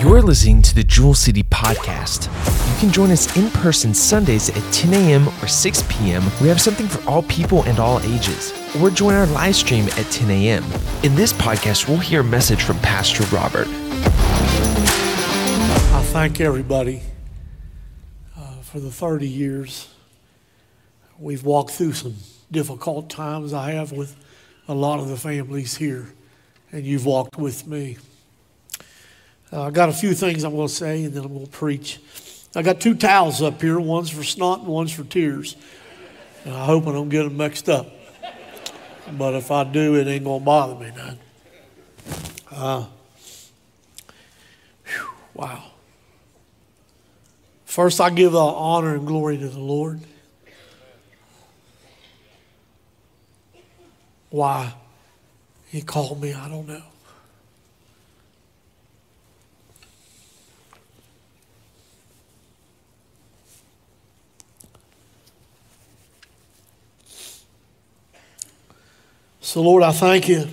You're listening to the Jewel City Podcast. You can join us in person Sundays at 10 a.m. or 6 p.m. We have something for all people and all ages. Or join our live stream at 10 a.m. In this podcast, we'll hear a message from Pastor Robert. I thank everybody uh, for the 30 years. We've walked through some difficult times I have with a lot of the families here, and you've walked with me. Uh, I got a few things I'm going to say, and then I'm going to preach. I got two towels up here. One's for snot and one's for tears. And I hope I don't get them mixed up. But if I do, it ain't going to bother me none. Uh, whew, wow. First, I give all honor and glory to the Lord. Why He called me, I don't know. So, Lord, I thank you.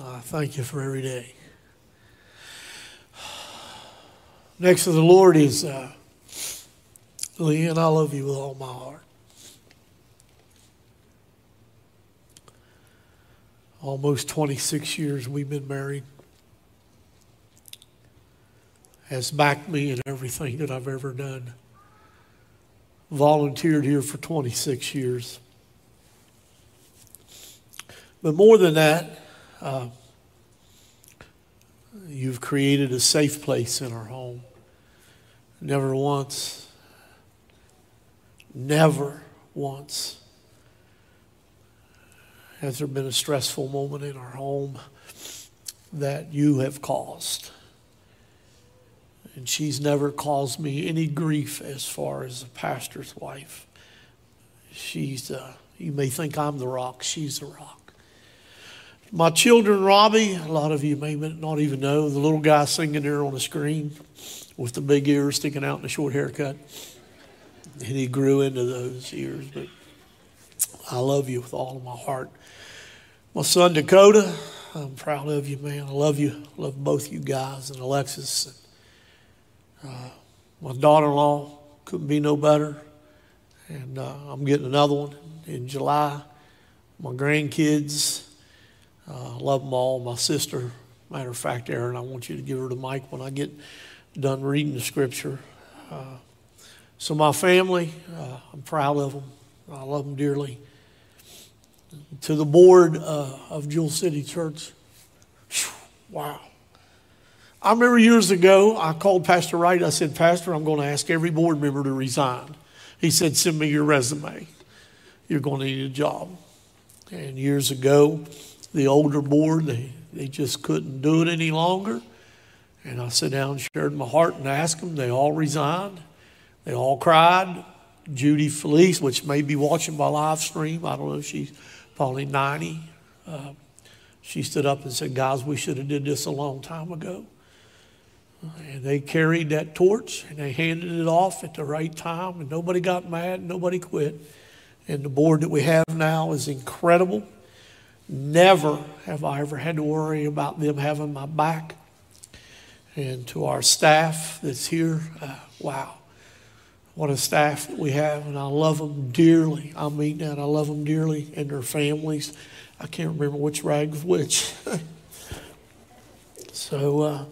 I thank you for every day. Next to the Lord is uh, Lee, and I love you with all my heart. Almost 26 years we've been married. Has backed me in everything that I've ever done volunteered here for 26 years. But more than that, uh, you've created a safe place in our home. Never once, never once has there been a stressful moment in our home that you have caused. And she's never caused me any grief as far as a pastor's wife. She's, uh, you may think I'm the rock, she's the rock. My children, Robbie, a lot of you may not even know, the little guy singing there on the screen with the big ears sticking out and the short haircut. And he grew into those ears, but I love you with all of my heart. My son Dakota, I'm proud of you, man. I love you. I love both you guys and Alexis. Uh, my daughter-in-law couldn't be no better, and uh, I'm getting another one in July. My grandkids, uh, love them all. My sister, matter of fact, Erin, I want you to give her the mic when I get done reading the scripture. Uh, so my family, uh, I'm proud of them. I love them dearly. To the board uh, of Jewel City Church, wow. I remember years ago, I called Pastor Wright. I said, Pastor, I'm going to ask every board member to resign. He said, Send me your resume. You're going to need a job. And years ago, the older board, they, they just couldn't do it any longer. And I sat down and shared my heart and asked them. They all resigned. They all cried. Judy Felice, which may be watching my live stream, I don't know, she's probably 90. Uh, she stood up and said, guys, we should have did this a long time ago. And they carried that torch and they handed it off at the right time, and nobody got mad, nobody quit. And the board that we have now is incredible. Never have I ever had to worry about them having my back. And to our staff that's here, uh, wow, what a staff that we have, and I love them dearly. I mean that. I love them dearly and their families. I can't remember which rag was which. so, uh,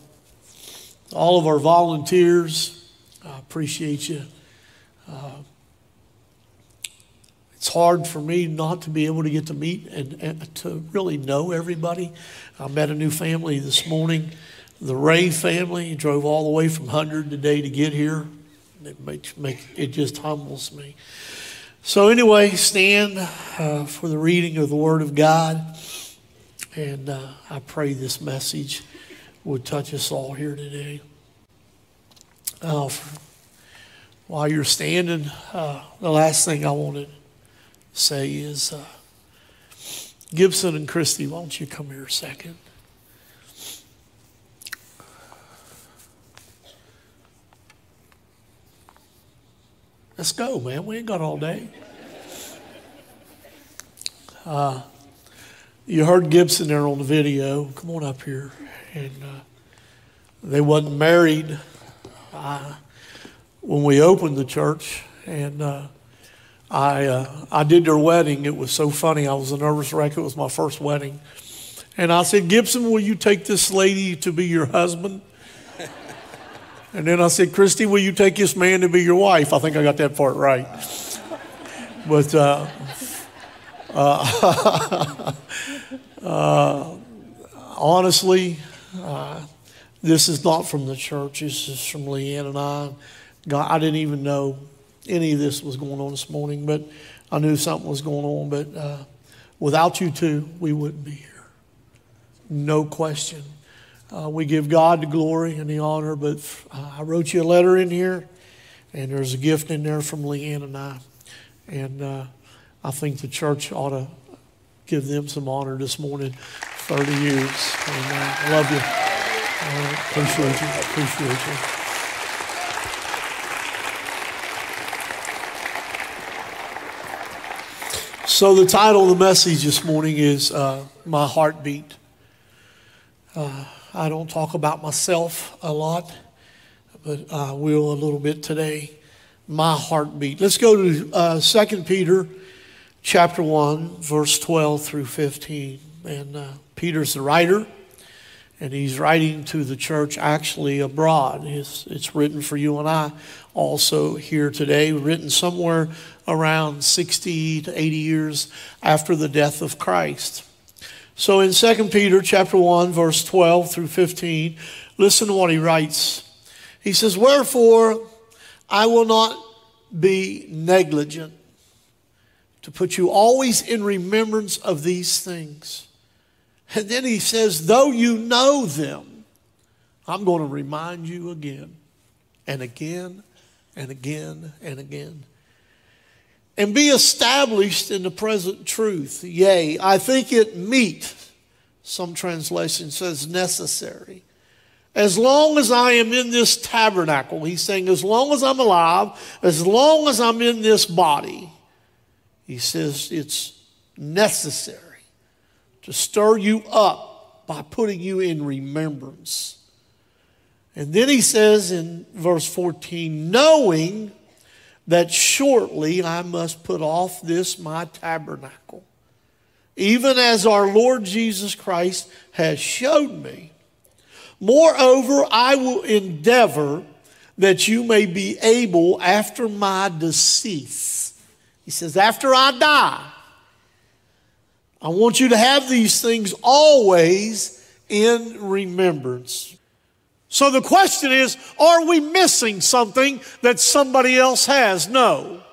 all of our volunteers. I appreciate you. Uh, it's hard for me not to be able to get to meet and, and, to really know everybody. I met a new family this morning, the Ray family. Drove all the way from Hundred today to get here. It makes make, it just humbles me. So anyway, stand uh, for the reading of the Word of God, and uh, I pray this message would touch us all here today. Uh, while you're standing, uh, the last thing I want to say is uh, Gibson and Christy, why don't you come here a second? Let's go, man. We ain't got all day. Uh, You heard Gibson there on the video. Come on up here. And uh, they wasn't married uh, when we opened the church, and uh, I uh, I did their wedding. It was so funny. I was a nervous wreck. It was my first wedding, and I said, Gibson, will you take this lady to be your husband? And then I said, Christy, will you take this man to be your wife? I think I got that part right. But uh, uh, honestly, uh, this is not from the church. This is from Leanne and I. God, I didn't even know any of this was going on this morning, but I knew something was going on. But uh, without you two, we wouldn't be here. No question. Uh, we give God the glory and the honor, but I wrote you a letter in here, and there's a gift in there from Leanne and I. And I think the church ought to give them some honor this morning. 30 years. Amen. I love you. appreciate you. Appreciate you. So, the title of the message this morning is uh, My Heartbeat. Uh, I don't talk about myself a lot, but I will a little bit today. My heartbeat. Let's go to uh, 2 Peter chapter 1, verse 12 through 15. And uh, Peter's the writer, and he's writing to the church actually abroad. It's, it's written for you and I also here today, written somewhere around 60 to 80 years after the death of Christ. So in 2 Peter chapter 1, verse 12 through 15, listen to what he writes. He says, Wherefore I will not be negligent to put you always in remembrance of these things. And then he says, Though you know them, I'm going to remind you again and again and again and again. And be established in the present truth. Yea, I think it meet, some translation says necessary. As long as I am in this tabernacle, he's saying, as long as I'm alive, as long as I'm in this body, he says it's necessary to stir you up by putting you in remembrance. And then he says in verse 14, knowing that shortly I must put off this my tabernacle, even as our Lord Jesus Christ has showed me. Moreover, I will endeavor that you may be able after my decease he says, After I die, I want you to have these things always in remembrance. So the question is are we missing something that somebody else has? No.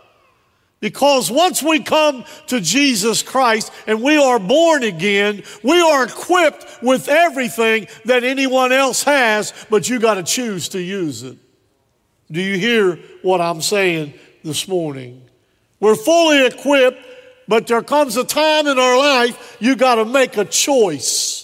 Because once we come to Jesus Christ and we are born again, we are equipped with everything that anyone else has, but you got to choose to use it. Do you hear what I'm saying this morning? We're fully equipped, but there comes a time in our life you got to make a choice.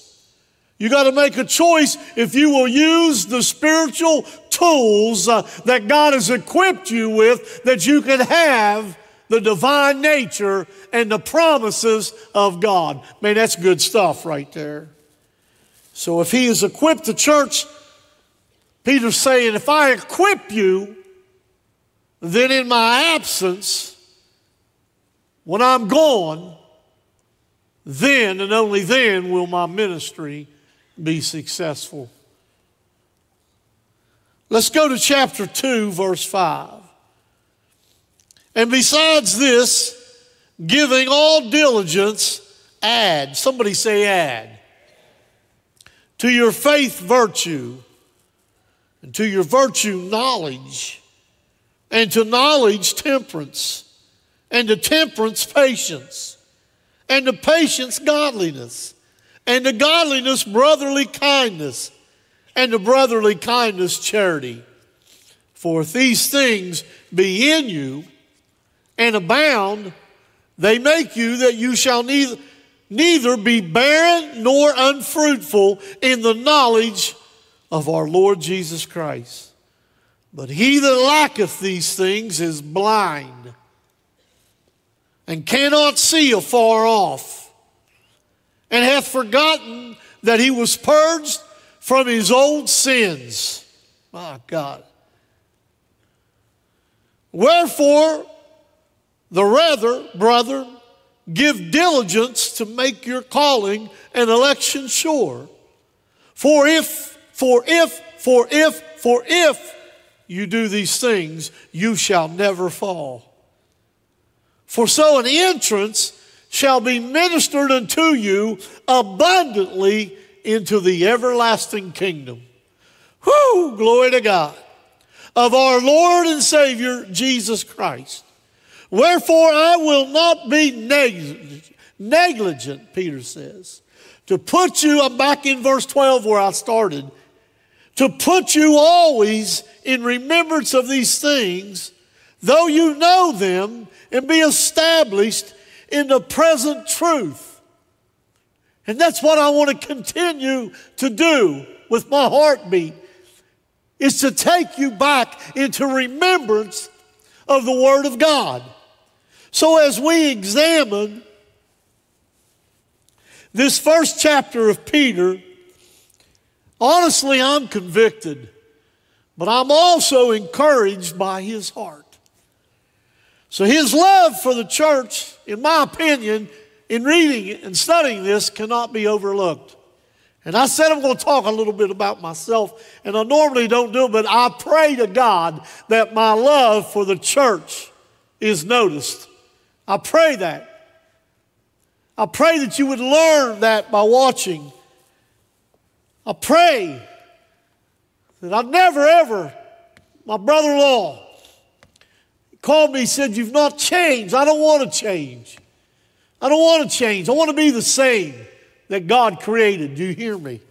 You got to make a choice if you will use the spiritual tools uh, that God has equipped you with that you can have the divine nature and the promises of God. Man, that's good stuff right there. So if he has equipped the church, Peter's saying, if I equip you, then in my absence, when I'm gone, then and only then will my ministry be successful. Let's go to chapter 2, verse 5. And besides this, giving all diligence, add. Somebody say, add. To your faith, virtue. And to your virtue, knowledge. And to knowledge, temperance and to temperance, patience, and to patience, godliness, and to godliness, brotherly kindness, and to brotherly kindness, charity. For if these things be in you and abound, they make you that you shall neither, neither be barren nor unfruitful in the knowledge of our Lord Jesus Christ. But he that lacketh these things is blind and cannot see afar off, and hath forgotten that he was purged from his old sins. My God. Wherefore, the rather, brother, give diligence to make your calling and election sure. For if, for if, for if, for if you do these things, you shall never fall. For so an entrance shall be ministered unto you abundantly into the everlasting kingdom. Whoo, glory to God. Of our Lord and Savior Jesus Christ. Wherefore I will not be negligent, negligent, Peter says, to put you, I'm back in verse 12 where I started, to put you always in remembrance of these things, though you know them, and be established in the present truth. And that's what I want to continue to do with my heartbeat is to take you back into remembrance of the Word of God. So as we examine this first chapter of Peter, honestly, I'm convicted, but I'm also encouraged by his heart. So his love for the church, in my opinion, in reading and studying this, cannot be overlooked. And I said I'm going to talk a little bit about myself, and I normally don't do it, but I pray to God that my love for the church is noticed. I pray that. I pray that you would learn that by watching. I pray that I've never, ever, my brother in law, called me, said, You've not changed. I don't want to change. I don't want to change. I want to be the same that God created. Do you hear me?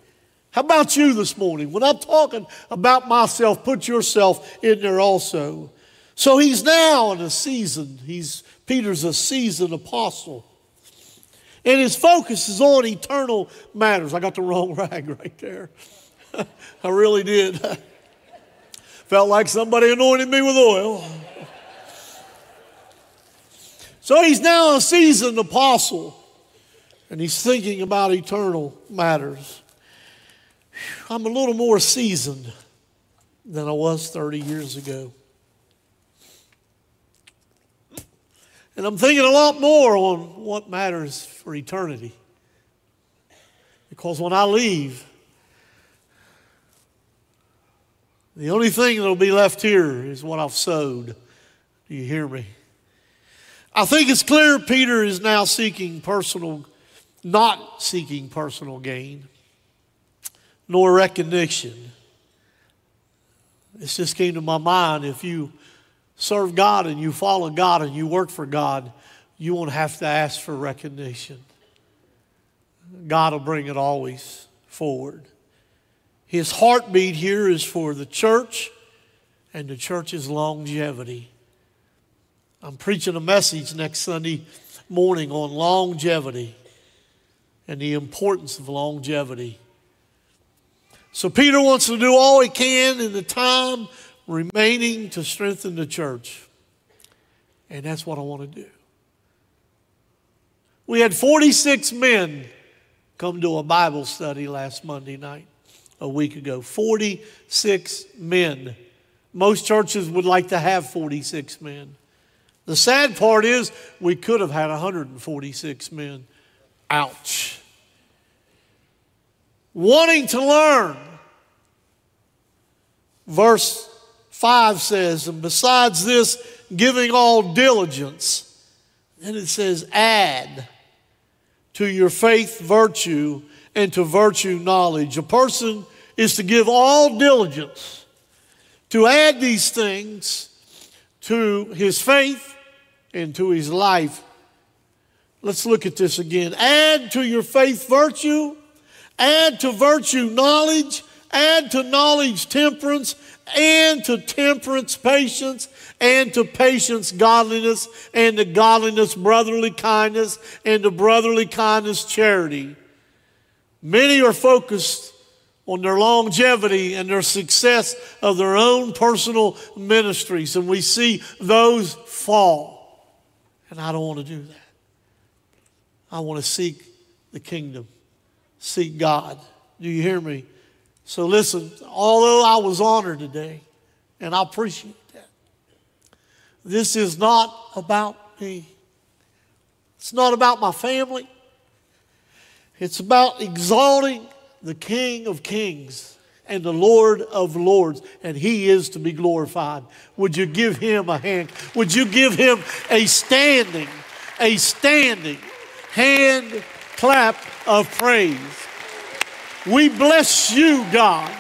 How about you this morning? When I'm talking about myself, put yourself in there also. So he's now in a season. He's Peter's a seasoned apostle. And his focus is on eternal matters. I got the wrong rag right there. I really did. Felt like somebody anointed me with oil. So he's now a seasoned apostle, and he's thinking about eternal matters. I'm a little more seasoned than I was 30 years ago. And I'm thinking a lot more on what matters for eternity. Because when I leave, the only thing that'll be left here is what I've sowed. Do you hear me? I think it's clear Peter is now seeking personal, not seeking personal gain, nor recognition. This just came to my mind. If you serve God and you follow God and you work for God, you won't have to ask for recognition. God will bring it always forward. His heartbeat here is for the church and the church's longevity. I'm preaching a message next Sunday morning on longevity and the importance of longevity. So, Peter wants to do all he can in the time remaining to strengthen the church. And that's what I want to do. We had 46 men come to a Bible study last Monday night, a week ago. 46 men. Most churches would like to have 46 men. The sad part is we could have had 146 men. Ouch. Wanting to learn. Verse 5 says, and besides this, giving all diligence. Then it says, add to your faith virtue and to virtue knowledge. A person is to give all diligence to add these things to his faith into his life. Let's look at this again. Add to your faith virtue, add to virtue knowledge, add to knowledge temperance, and to temperance patience, and to patience godliness, and to godliness brotherly kindness, and to brotherly kindness charity. Many are focused on their longevity and their success of their own personal ministries, and we see those fall. And I don't want to do that. I want to seek the kingdom. Seek God. Do you hear me? So listen, although I was honored today, and I appreciate that, this is not about me. It's not about my family. It's about exalting the King of Kings and the Lord of Lords, and He is to be glorified. Would you give Him a hand? Would you give Him a standing, a standing hand clap of praise? We bless you, God.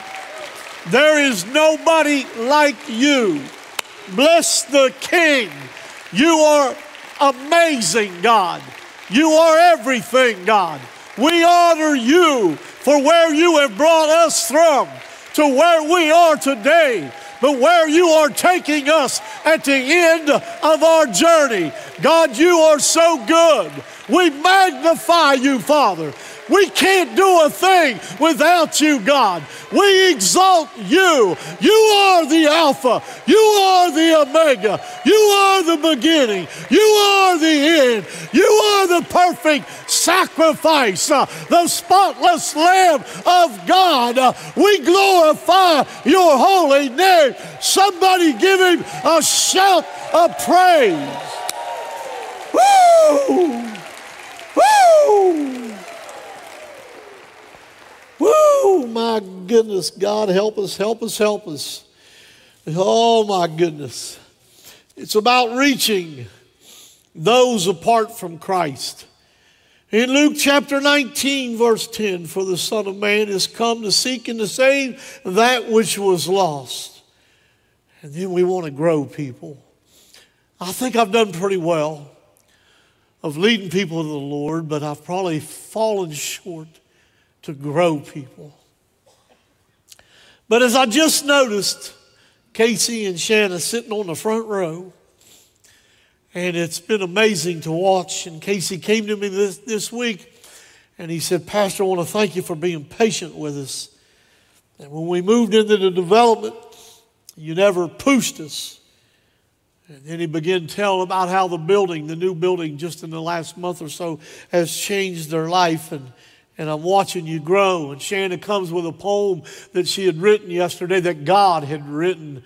There is nobody like you. Bless the King. You are amazing, God. You are everything, God. We honor you for where you have brought us from to where we are today, but where you are taking us at the end of our journey. God, you are so good. We magnify you, Father. We can't do a thing without you, God. We exalt you. You are the Alpha. You are the Omega. You are the beginning. You are the end. You are the perfect sacrifice, uh, the spotless Lamb of God. Uh, we glorify your holy name. Somebody give him a shout of praise. Woo! Woo! Woo, my goodness. God, help us, help us, help us. Oh, my goodness. It's about reaching those apart from Christ. In Luke chapter 19, verse 10, for the Son of Man is come to seek and to save that which was lost. And then we want to grow people. I think I've done pretty well of leading people to the Lord, but I've probably fallen short to grow people. But as I just noticed, Casey and Shanna sitting on the front row, and it's been amazing to watch. And Casey came to me this, this week and he said, Pastor, I want to thank you for being patient with us. And when we moved into the development, you never pushed us. And then he began telling about how the building, the new building, just in the last month or so, has changed their life. And and I'm watching you grow. And Shannon comes with a poem that she had written yesterday that God had written.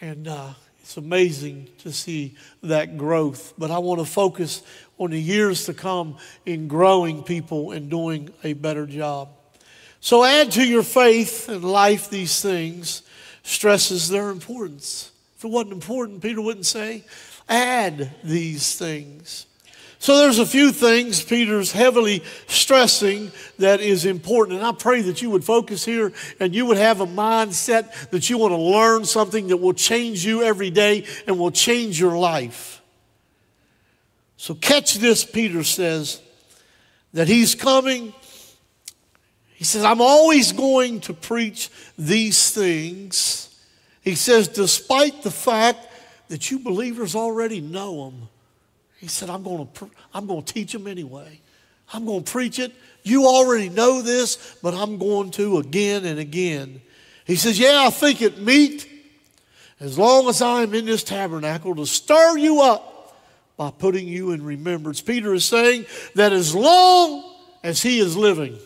And uh, it's amazing to see that growth. But I want to focus on the years to come in growing people and doing a better job. So add to your faith and life these things, stresses their importance. If it wasn't important, Peter wouldn't say, add these things. So there's a few things Peter's heavily stressing that is important. And I pray that you would focus here and you would have a mindset that you want to learn something that will change you every day and will change your life. So catch this, Peter says, that he's coming. He says, I'm always going to preach these things. He says, despite the fact that you believers already know them. He said, I'm going to, I'm going to teach them anyway. I'm going to preach it. You already know this, but I'm going to again and again. He says, Yeah, I think it meet as long as I'm in this tabernacle to stir you up by putting you in remembrance. Peter is saying that as long as he is living,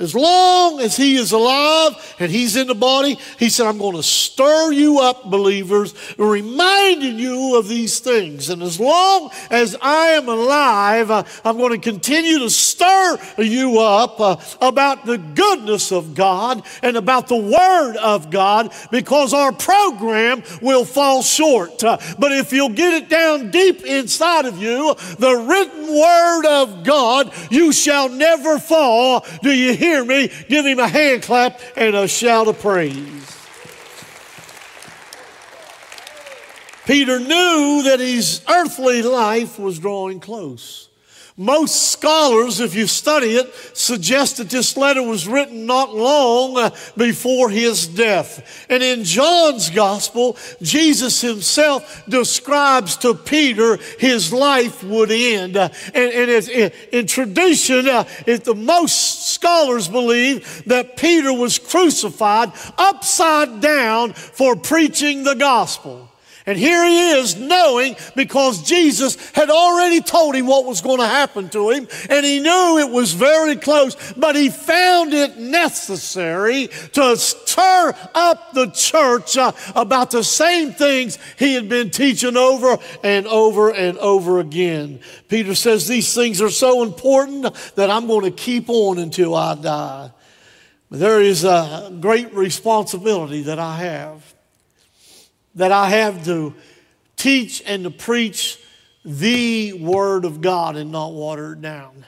as long as he is alive and he's in the body, he said, I'm going to stir you up, believers, reminding you of these things. And as long as I am alive, uh, I'm going to continue to stir you up uh, about the goodness of God and about the Word of God because our program will fall short. Uh, but if you'll get it down deep inside of you, the written Word of God, you shall never fall. Do you hear? Hear me, give him a hand clap and a shout of praise. Peter knew that his earthly life was drawing close. Most scholars, if you study it, suggest that this letter was written not long before his death. And in John's gospel, Jesus himself describes to Peter his life would end. And, and in, in tradition, uh, it, the most scholars believe that Peter was crucified upside down for preaching the gospel. And here he is knowing because Jesus had already told him what was going to happen to him, and he knew it was very close, but he found it necessary to stir up the church uh, about the same things he had been teaching over and over and over again. Peter says, These things are so important that I'm going to keep on until I die. There is a great responsibility that I have that I have to teach and to preach the Word of God and not water it down.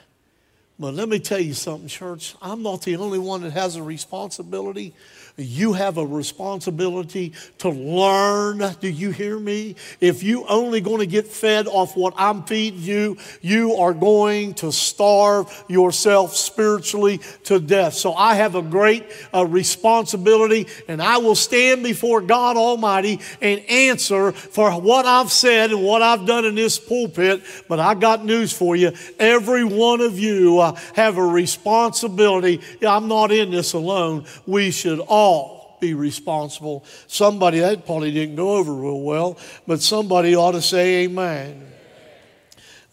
But let me tell you something, church. I'm not the only one that has a responsibility. You have a responsibility to learn. Do you hear me? If you only going to get fed off what I'm feeding you, you are going to starve yourself spiritually to death. So I have a great uh, responsibility, and I will stand before God Almighty and answer for what I've said and what I've done in this pulpit. But I got news for you. Every one of you uh, have a responsibility. I'm not in this alone. We should all all be responsible. Somebody, that probably didn't go over real well, but somebody ought to say amen.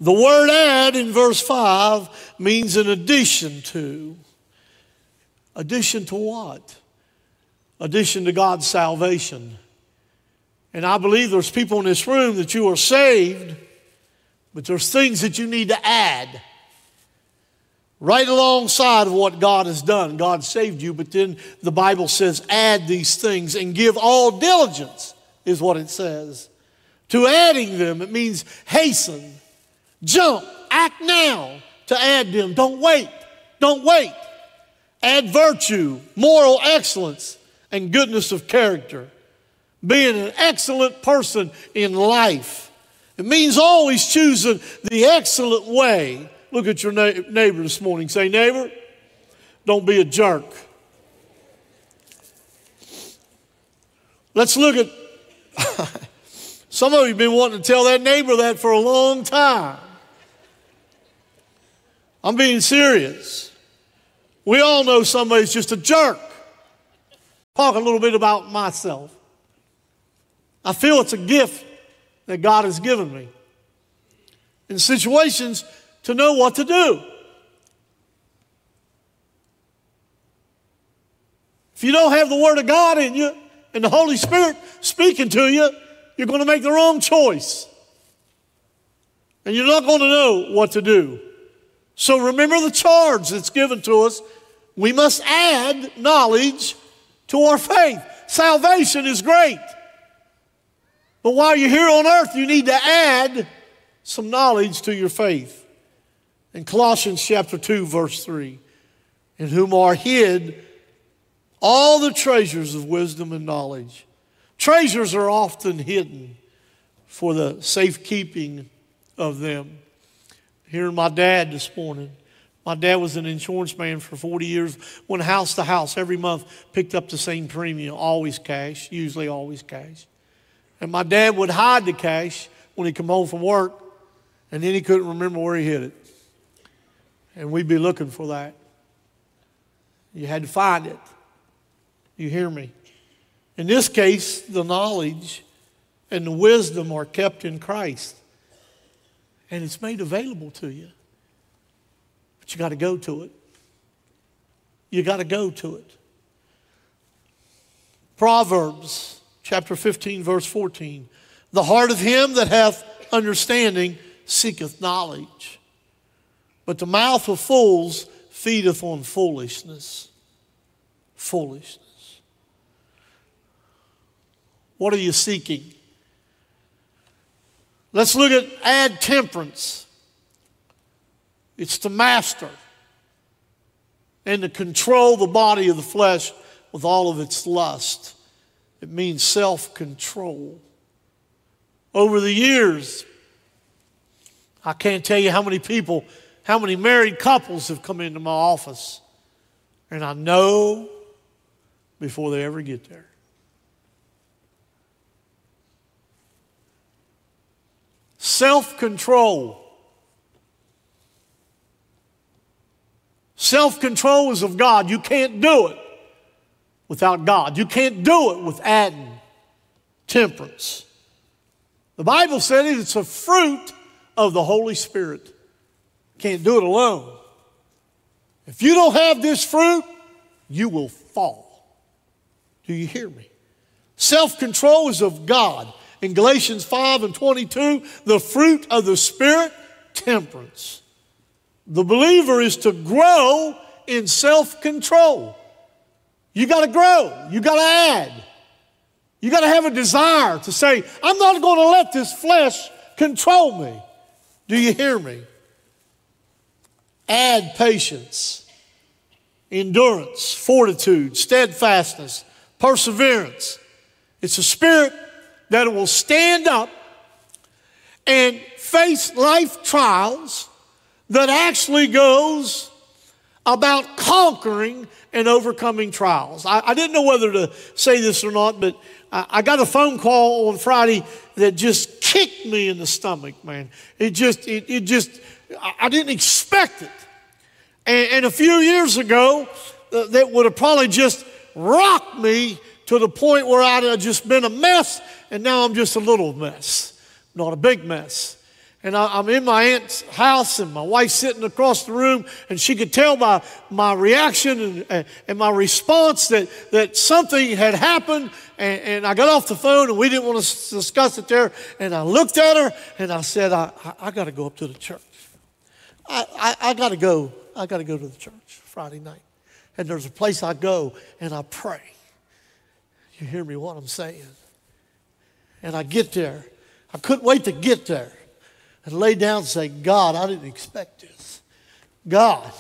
The word add in verse 5 means an addition to. Addition to what? Addition to God's salvation. And I believe there's people in this room that you are saved, but there's things that you need to add right alongside of what God has done. God saved you, but then the Bible says, add these things and give all diligence, is what it says. To adding them, it means hasten, jump, act now to add them. Don't wait, don't wait. Add virtue, moral excellence, and goodness of character. Being an excellent person in life. It means always choosing the excellent way Look at your neighbor this morning. Say, neighbor, don't be a jerk. Let's look at. Some of you have been wanting to tell that neighbor that for a long time. I'm being serious. We all know somebody's just a jerk. Talk a little bit about myself. I feel it's a gift that God has given me. In situations to know what to do. If you don't have the Word of God in you and the Holy Spirit speaking to you, you're going to make the wrong choice. And you're not going to know what to do. So remember the charge that's given to us. We must add knowledge to our faith. Salvation is great. But while you're here on earth, you need to add some knowledge to your faith. In Colossians chapter 2, verse 3, in whom are hid all the treasures of wisdom and knowledge. Treasures are often hidden for the safekeeping of them. Hearing my dad this morning. My dad was an insurance man for 40 years, went house to house every month, picked up the same premium, always cash, usually always cash. And my dad would hide the cash when he come home from work, and then he couldn't remember where he hid it. And we'd be looking for that. You had to find it. You hear me? In this case, the knowledge and the wisdom are kept in Christ. And it's made available to you. But you got to go to it. You got to go to it. Proverbs chapter 15, verse 14. The heart of him that hath understanding seeketh knowledge but the mouth of fools feedeth on foolishness. Foolishness. What are you seeking? Let's look at add temperance. It's to master and to control the body of the flesh with all of its lust. It means self control. Over the years, I can't tell you how many people how many married couples have come into my office, and I know before they ever get there. Self control. Self control is of God. You can't do it without God. You can't do it with adding temperance The Bible said it, it's a fruit of the Holy Spirit. Can't do it alone. If you don't have this fruit, you will fall. Do you hear me? Self control is of God. In Galatians 5 and 22, the fruit of the Spirit, temperance. The believer is to grow in self control. You got to grow, you got to add. You got to have a desire to say, I'm not going to let this flesh control me. Do you hear me? Add patience, endurance, fortitude, steadfastness, perseverance. It's a spirit that will stand up and face life trials that actually goes about conquering and overcoming trials. I, I, didn't know whether to say this or not, but I, I, got a phone call on Friday that just kicked me in the stomach, man. It just, it, it just, I, didn't expect it. And, and a few years ago, uh, that would have probably just rocked me to the point where I'd have just been a mess, and now I'm just a little mess, not a big mess. And I, am in my aunt's house, and my wife's sitting across the room, and she could tell by my reaction and, and my response that, that something had happened. And, and, I got off the phone, and we didn't want to discuss it there. And I looked at her, and I said, I, I, I got to go up to the church. I, I, I got to go I got to go to the church Friday night. And there's a place I go and I pray. You hear me what I'm saying? And I get there. I couldn't wait to get there and lay down and say, God, I didn't expect this. God,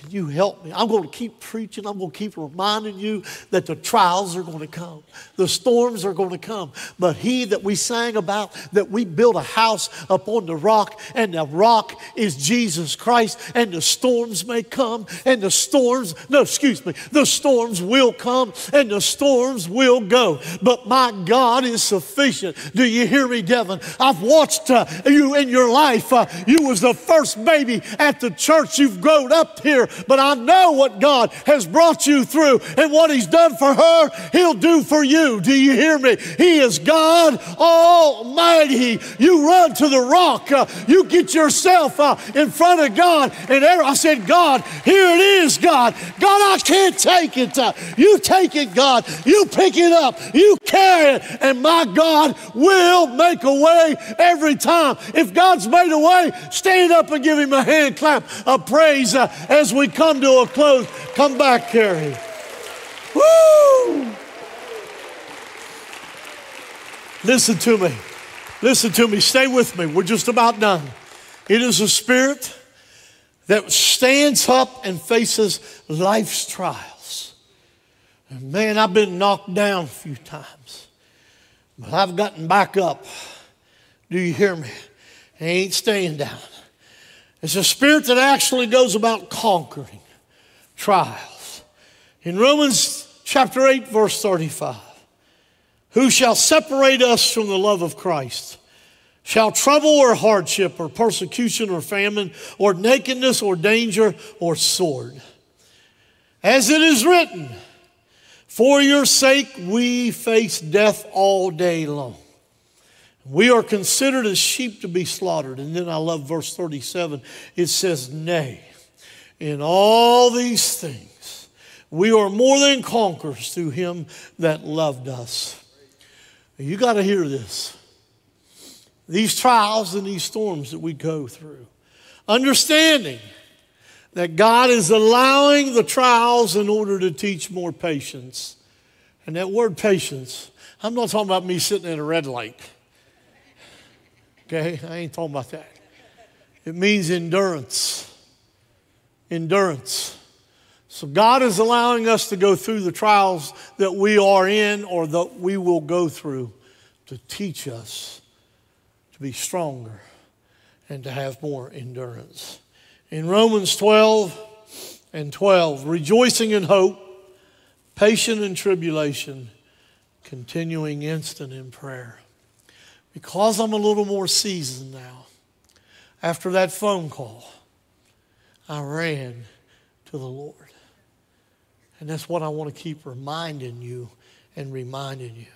can you help me? I'm going to keep preaching. I'm going to keep reminding you that the trials are going to come, the storms are going to come. But He that we sang about, that we built a house upon the rock, and the rock is Jesus Christ, and the storms may come, and the storms, no, excuse me, the storms will come, and the storms will go. But my God is sufficient. Do you hear me, Devin? I've watched uh, you in your life. Uh, you was the first baby at the church. You've grown up here but I know what God has brought you through and what He's done for her, He'll do for you. Do you hear me? He is God Almighty. You run to the rock, uh, you get yourself uh, in front of God, and I said, God, here it is, God. God, I can't take it. Uh, you take it, God. You pick it up, you carry it, and my God will make a way every time. If God's made a way, stand up and give Him a hand clap of praise uh, as we we come to a close. Come back, Carrie. Woo! Listen to me. Listen to me. Stay with me. We're just about done. It is a spirit that stands up and faces life's trials. And man, I've been knocked down a few times, but I've gotten back up. Do you hear me? I ain't staying down. It's a spirit that actually goes about conquering trials. In Romans chapter 8, verse 35, who shall separate us from the love of Christ? Shall trouble or hardship or persecution or famine or nakedness or danger or sword? As it is written, for your sake we face death all day long. We are considered as sheep to be slaughtered. And then I love verse 37. It says, Nay, in all these things, we are more than conquerors through him that loved us. You got to hear this. These trials and these storms that we go through, understanding that God is allowing the trials in order to teach more patience. And that word patience, I'm not talking about me sitting at a red light. Okay? I ain't talking about that. It means endurance. Endurance. So God is allowing us to go through the trials that we are in or that we will go through to teach us to be stronger and to have more endurance. In Romans 12 and 12, rejoicing in hope, patient in tribulation, continuing instant in prayer. Because I'm a little more seasoned now, after that phone call, I ran to the Lord. And that's what I want to keep reminding you and reminding you.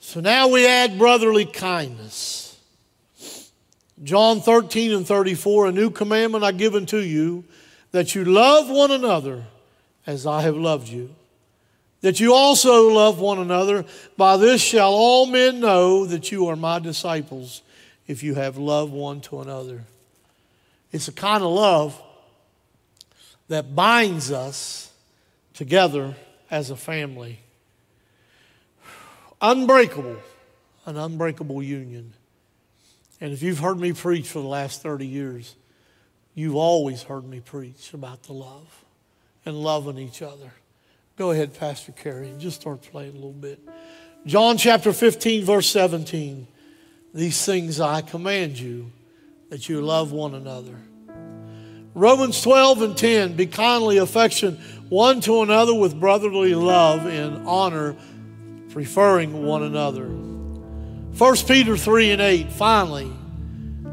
So now we add brotherly kindness. John 13 and 34 A new commandment I give unto you, that you love one another as I have loved you. That you also love one another. By this shall all men know that you are my disciples, if you have love one to another. It's a kind of love that binds us together as a family. Unbreakable, an unbreakable union. And if you've heard me preach for the last 30 years, you've always heard me preach about the love and loving each other. Go ahead, Pastor Kerry, and just start playing a little bit. John chapter 15, verse 17. These things I command you that you love one another. Romans 12 and 10. Be kindly affection one to another with brotherly love and honor, preferring one another. 1 Peter 3 and 8. Finally,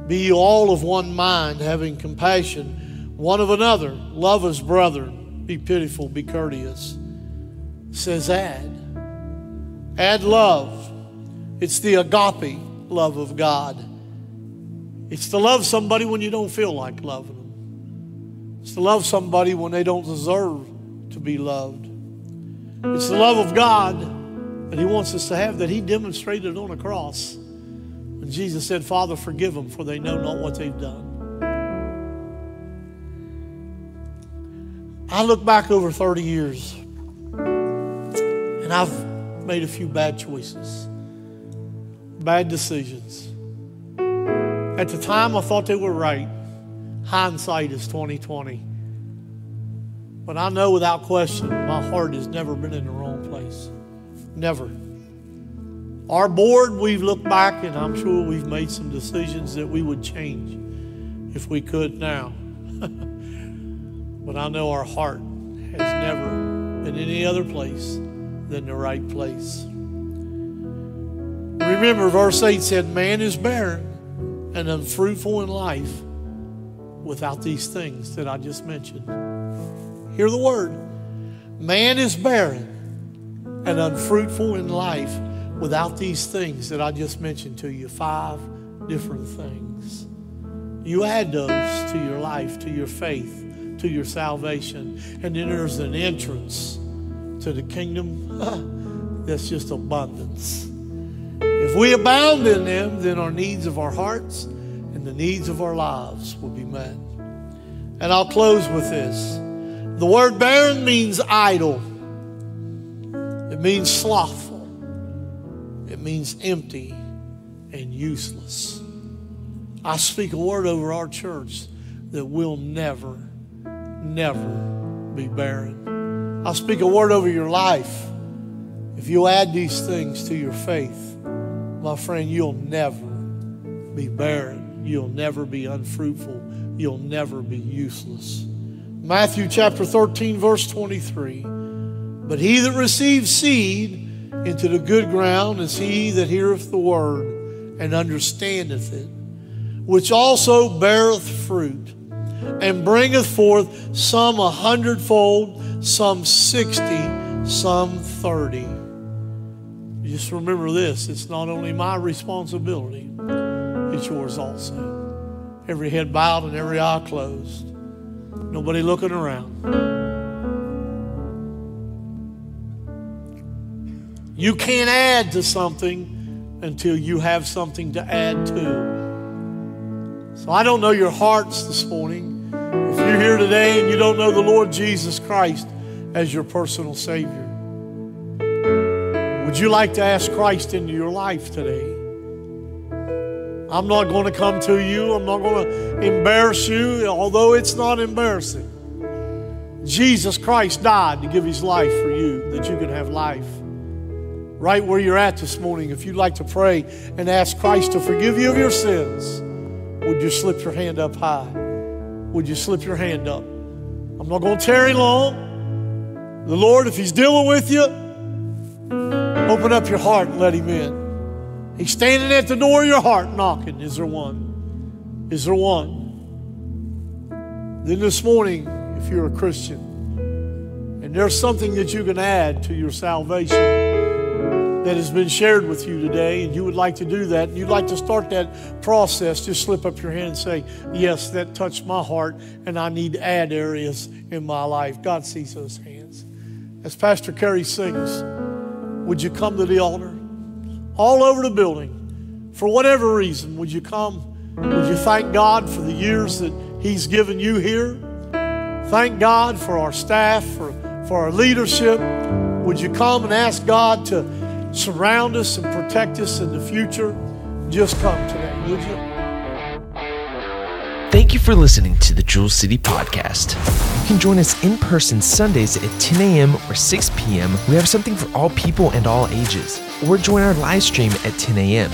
be you all of one mind, having compassion one of another. Love as brethren. Be pitiful, be courteous. Says add. Add love. It's the agape love of God. It's to love somebody when you don't feel like loving them. It's to love somebody when they don't deserve to be loved. It's the love of God that He wants us to have that He demonstrated on a cross. And Jesus said, Father, forgive them, for they know not what they've done. I look back over 30 years, and I've made a few bad choices bad decisions. At the time, I thought they were right. Hindsight is 2020. But I know without question, my heart has never been in the wrong place. Never. Our board, we've looked back and I'm sure we've made some decisions that we would change if we could now. but I know our heart has never been any other place than the right place. Remember, verse 8 said, Man is barren and unfruitful in life without these things that I just mentioned. Hear the word. Man is barren and unfruitful in life without these things that I just mentioned to you. Five different things. You add those to your life, to your faith, to your salvation, and then there's an entrance to the kingdom that's just abundance. If we abound in them, then our needs of our hearts and the needs of our lives will be met. And I'll close with this. The word barren means idle. It means slothful. It means empty and useless. I speak a word over our church that will never, never be barren. I speak a word over your life. If you add these things to your faith, my friend, you'll never be barren. You'll never be unfruitful. You'll never be useless. Matthew chapter 13, verse 23. But he that receives seed into the good ground is he that heareth the word and understandeth it, which also beareth fruit, and bringeth forth some a hundredfold, some sixty, some thirty. Just remember this it's not only my responsibility, it's yours also. Every head bowed and every eye closed. Nobody looking around. You can't add to something until you have something to add to. So I don't know your hearts this morning. If you're here today and you don't know the Lord Jesus Christ as your personal Savior, would you like to ask Christ into your life today? I'm not going to come to you. I'm not going to embarrass you, although it's not embarrassing. Jesus Christ died to give his life for you that you could have life. Right where you're at this morning, if you'd like to pray and ask Christ to forgive you of your sins, would you slip your hand up high? Would you slip your hand up? I'm not going to tarry long. The Lord, if He's dealing with you, Open up your heart and let Him in. He's standing at the door of your heart knocking. Is there one? Is there one? Then this morning, if you're a Christian, and there's something that you can add to your salvation, that has been shared with you today, and you would like to do that, you'd like to start that process, just slip up your hand and say, Yes, that touched my heart, and I need to add areas in my life. God sees those hands. As Pastor Kerry sings, would you come to the altar? All over the building, for whatever reason, would you come? Would you thank God for the years that He's given you here? Thank God for our staff, for, for our leadership. Would you come and ask God to surround us and protect us in the future, just come today, would you? Thank you for listening to the Jewel City Podcast. You can join us in person Sundays at 10 a.m. or 6 p.m. We have something for all people and all ages. Or join our live stream at 10 a.m.